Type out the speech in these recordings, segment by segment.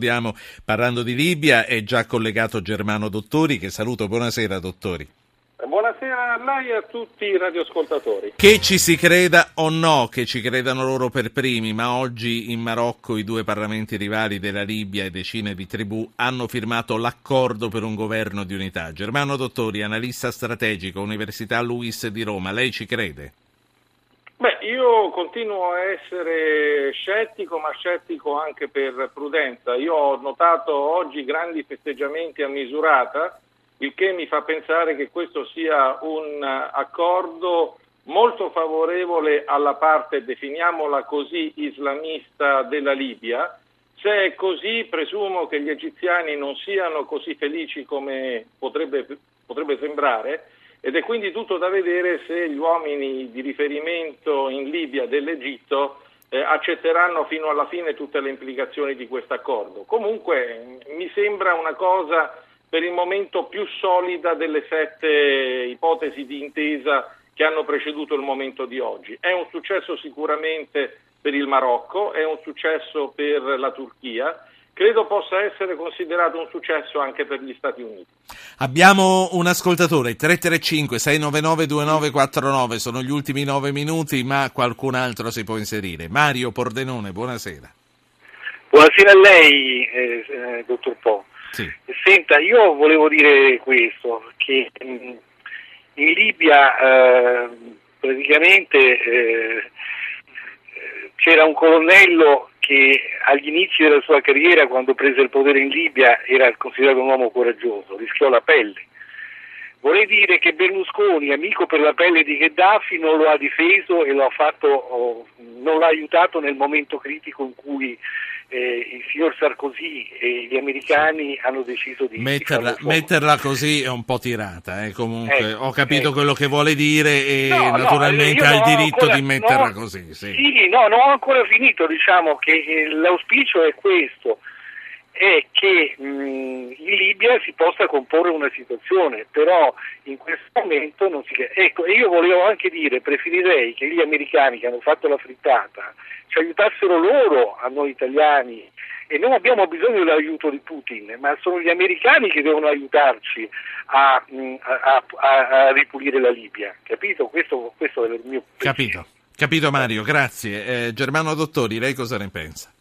Abbiamo, parlando di Libia, è già collegato Germano Dottori, che saluto. Buonasera, dottori. Buonasera a lei e a tutti i radioascoltatori. Che ci si creda o no, che ci credano loro per primi, ma oggi in Marocco i due parlamenti rivali della Libia e decine di tribù hanno firmato l'accordo per un governo di unità. Germano Dottori, analista strategico, Università Luis di Roma, lei ci crede? Beh, io continuo a essere scettico, ma scettico anche per prudenza. Io ho notato oggi grandi festeggiamenti a misurata, il che mi fa pensare che questo sia un accordo molto favorevole alla parte, definiamola così, islamista della Libia. Se è così, presumo che gli egiziani non siano così felici come potrebbe, potrebbe sembrare ed è quindi tutto da vedere se gli uomini di riferimento in Libia dell'Egitto eh, accetteranno fino alla fine tutte le implicazioni di questo accordo. Comunque mi sembra una cosa per il momento più solida delle sette ipotesi di intesa che hanno preceduto il momento di oggi. È un successo sicuramente per il Marocco, è un successo per la Turchia credo possa essere considerato un successo anche per gli Stati Uniti. Abbiamo un ascoltatore, 335-699-2949, sono gli ultimi nove minuti, ma qualcun altro si può inserire. Mario Pordenone, buonasera. Buonasera a lei, eh, eh, dottor Po. Sì. Senta, io volevo dire questo, che mm, in Libia eh, praticamente eh, c'era un colonnello che agli inizi della sua carriera, quando prese il potere in Libia, era considerato un uomo coraggioso, rischiò la pelle. Vorrei dire che Berlusconi, amico per la pelle di Gheddafi, non lo ha difeso e lo ha fatto, non l'ha aiutato nel momento critico in cui eh, il signor Sarkozy e gli americani hanno deciso di metterla, metterla, così è un po' tirata. Eh. Comunque eh, ho capito quello che vuole dire e no, naturalmente no, ha il diritto ancora, di metterla no, così. Sì. sì, no, non ho ancora finito. Diciamo che eh, l'auspicio è questo è che mh, in Libia si possa comporre una situazione, però in questo momento non si... Ecco, e io volevo anche dire, preferirei che gli americani che hanno fatto la frittata ci aiutassero loro a noi italiani e non abbiamo bisogno dell'aiuto di Putin, ma sono gli americani che devono aiutarci a, a, a, a ripulire la Libia, capito? Questo, questo è il mio pensiero. Capito, capito Mario, grazie. Eh, Germano Dottori, lei cosa ne pensa?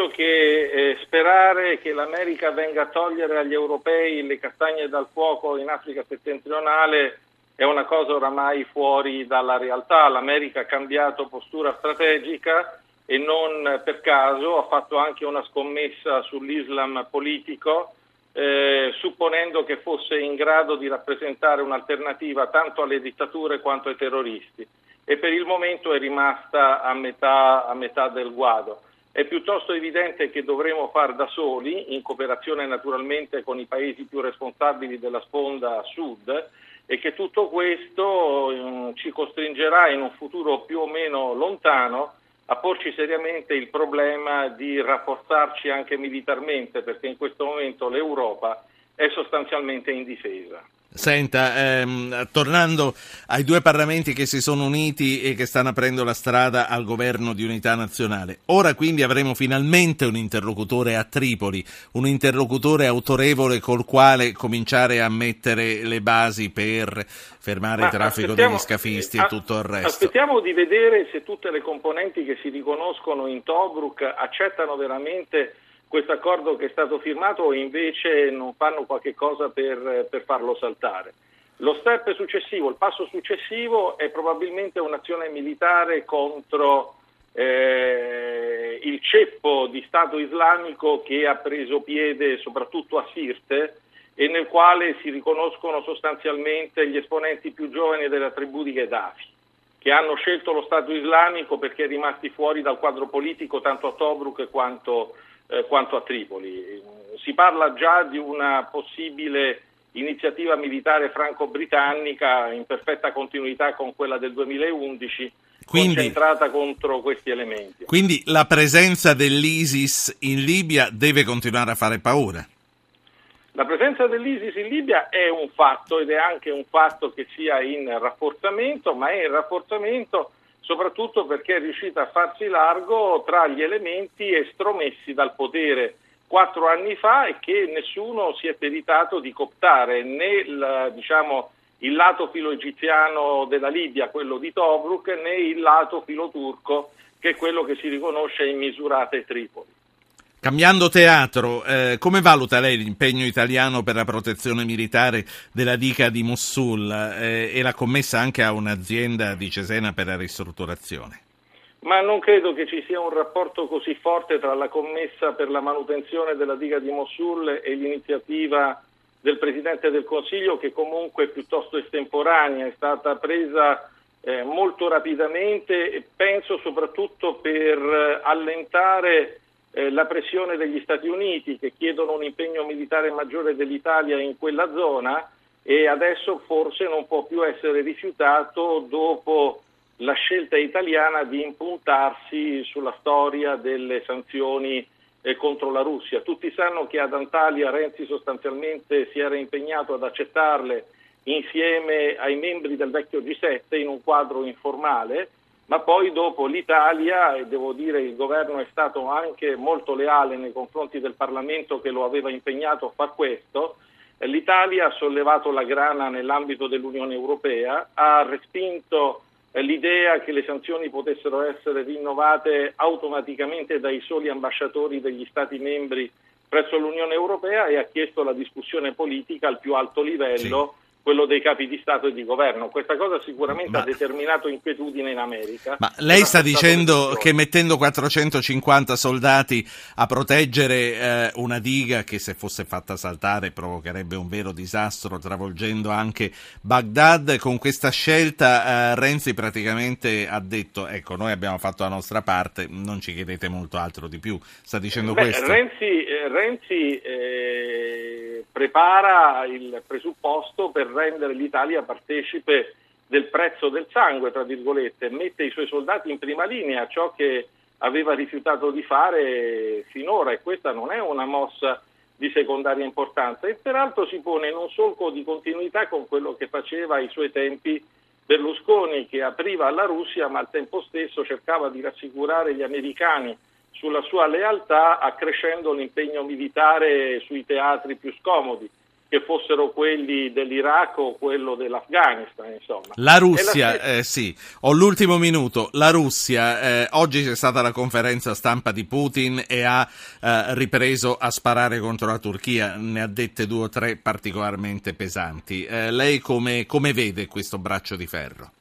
Penso che eh, sperare che l'America venga a togliere agli europei le castagne dal fuoco in Africa settentrionale è una cosa oramai fuori dalla realtà. L'America ha cambiato postura strategica e non per caso ha fatto anche una scommessa sull'Islam politico, eh, supponendo che fosse in grado di rappresentare un'alternativa tanto alle dittature quanto ai terroristi. E per il momento è rimasta a metà, a metà del guado. È piuttosto evidente che dovremo far da soli, in cooperazione naturalmente con i paesi più responsabili della sponda sud, e che tutto questo um, ci costringerà in un futuro più o meno lontano a porci seriamente il problema di rafforzarci anche militarmente, perché in questo momento l'Europa è sostanzialmente indifesa. Senta, ehm, tornando ai due parlamenti che si sono uniti e che stanno aprendo la strada al governo di unità nazionale, ora quindi avremo finalmente un interlocutore a Tripoli, un interlocutore autorevole col quale cominciare a mettere le basi per fermare Ma il traffico degli scafisti e tutto il resto. Aspettiamo di vedere se tutte le componenti che si riconoscono in Tobruk accettano veramente questo accordo che è stato firmato invece non fanno qualche cosa per, per farlo saltare. Lo step successivo, il passo successivo è probabilmente un'azione militare contro eh, il ceppo di Stato islamico che ha preso piede soprattutto a Sirte e nel quale si riconoscono sostanzialmente gli esponenti più giovani della tribù di Gheddafi, che hanno scelto lo Stato islamico perché rimasti fuori dal quadro politico tanto a Tobruk quanto eh, quanto a Tripoli. Si parla già di una possibile iniziativa militare franco-britannica in perfetta continuità con quella del 2011 quindi, concentrata contro questi elementi. Quindi la presenza dell'ISIS in Libia deve continuare a fare paura? La presenza dell'ISIS in Libia è un fatto ed è anche un fatto che sia in rafforzamento, ma è in rafforzamento soprattutto perché è riuscita a farsi largo tra gli elementi estromessi dal potere quattro anni fa e che nessuno si è peritato di cooptare né il, diciamo, il lato filo-egiziano della Libia, quello di Tobruk, né il lato filo-turco, che è quello che si riconosce in Misurata e Tripoli. Cambiando teatro, eh, come valuta lei l'impegno italiano per la protezione militare della dica di Mosul eh, e la commessa anche a un'azienda di Cesena per la ristrutturazione? ma non credo che ci sia un rapporto così forte tra la commessa per la manutenzione della diga di Mosul e l'iniziativa del Presidente del Consiglio che comunque è piuttosto estemporanea, è stata presa eh, molto rapidamente e penso soprattutto per eh, allentare eh, la pressione degli Stati Uniti che chiedono un impegno militare maggiore dell'Italia in quella zona e adesso forse non può più essere rifiutato dopo la scelta italiana di impuntarsi sulla storia delle sanzioni eh, contro la Russia. Tutti sanno che ad Antalya Renzi sostanzialmente si era impegnato ad accettarle insieme ai membri del vecchio G7 in un quadro informale, ma poi dopo l'Italia, e devo dire il governo è stato anche molto leale nei confronti del Parlamento che lo aveva impegnato a far questo, l'Italia ha sollevato la grana nell'ambito dell'Unione Europea, ha respinto l'idea che le sanzioni potessero essere rinnovate automaticamente dai soli ambasciatori degli Stati membri presso l'Unione Europea e ha chiesto la discussione politica al più alto livello. Sì quello dei capi di Stato e di governo. Questa cosa sicuramente ma, ha determinato inquietudine in America. Ma lei sta dicendo che mettendo 450 soldati a proteggere eh, una diga che se fosse fatta saltare provocherebbe un vero disastro, travolgendo anche Baghdad, con questa scelta eh, Renzi praticamente ha detto ecco noi abbiamo fatto la nostra parte, non ci chiedete molto altro di più. Sta dicendo Beh, questo? Renzi, eh, Renzi eh, prepara il presupposto per rendere l'Italia partecipe del prezzo del sangue, tra virgolette, mette i suoi soldati in prima linea, ciò che aveva rifiutato di fare finora e questa non è una mossa di secondaria importanza. E peraltro si pone in un solco di continuità con quello che faceva ai suoi tempi Berlusconi che apriva alla Russia ma al tempo stesso cercava di rassicurare gli americani sulla sua lealtà accrescendo l'impegno militare sui teatri più scomodi che fossero quelli dell'Iraq o quello dell'Afghanistan. Insomma. La Russia, la... Eh, sì, ho l'ultimo minuto. La Russia, eh, oggi c'è stata la conferenza stampa di Putin e ha eh, ripreso a sparare contro la Turchia, ne ha dette due o tre particolarmente pesanti. Eh, lei come, come vede questo braccio di ferro?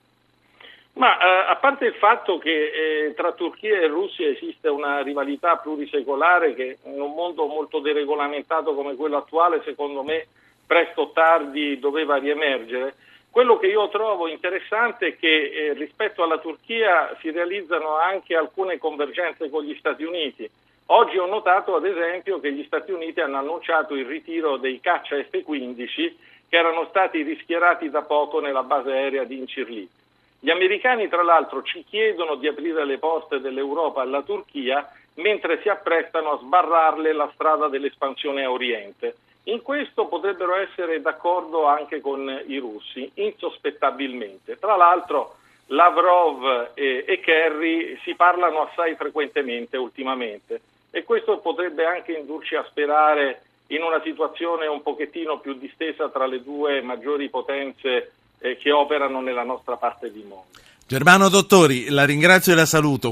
Ma eh, a parte il fatto che eh, tra Turchia e Russia esiste una rivalità plurisecolare che in un mondo molto deregolamentato come quello attuale, secondo me, presto o tardi doveva riemergere, quello che io trovo interessante è che eh, rispetto alla Turchia si realizzano anche alcune convergenze con gli Stati Uniti. Oggi ho notato ad esempio che gli Stati Uniti hanno annunciato il ritiro dei caccia F-15 che erano stati rischierati da poco nella base aerea di Incirlito. Gli americani tra l'altro ci chiedono di aprire le porte dell'Europa alla Turchia mentre si apprestano a sbarrarle la strada dell'espansione a Oriente. In questo potrebbero essere d'accordo anche con i russi, insospettabilmente. Tra l'altro Lavrov e, e Kerry si parlano assai frequentemente ultimamente e questo potrebbe anche indurci a sperare in una situazione un pochettino più distesa tra le due maggiori potenze eh, che operano nella nostra parte di mondo. Germano Dottori, la ringrazio e la saluto.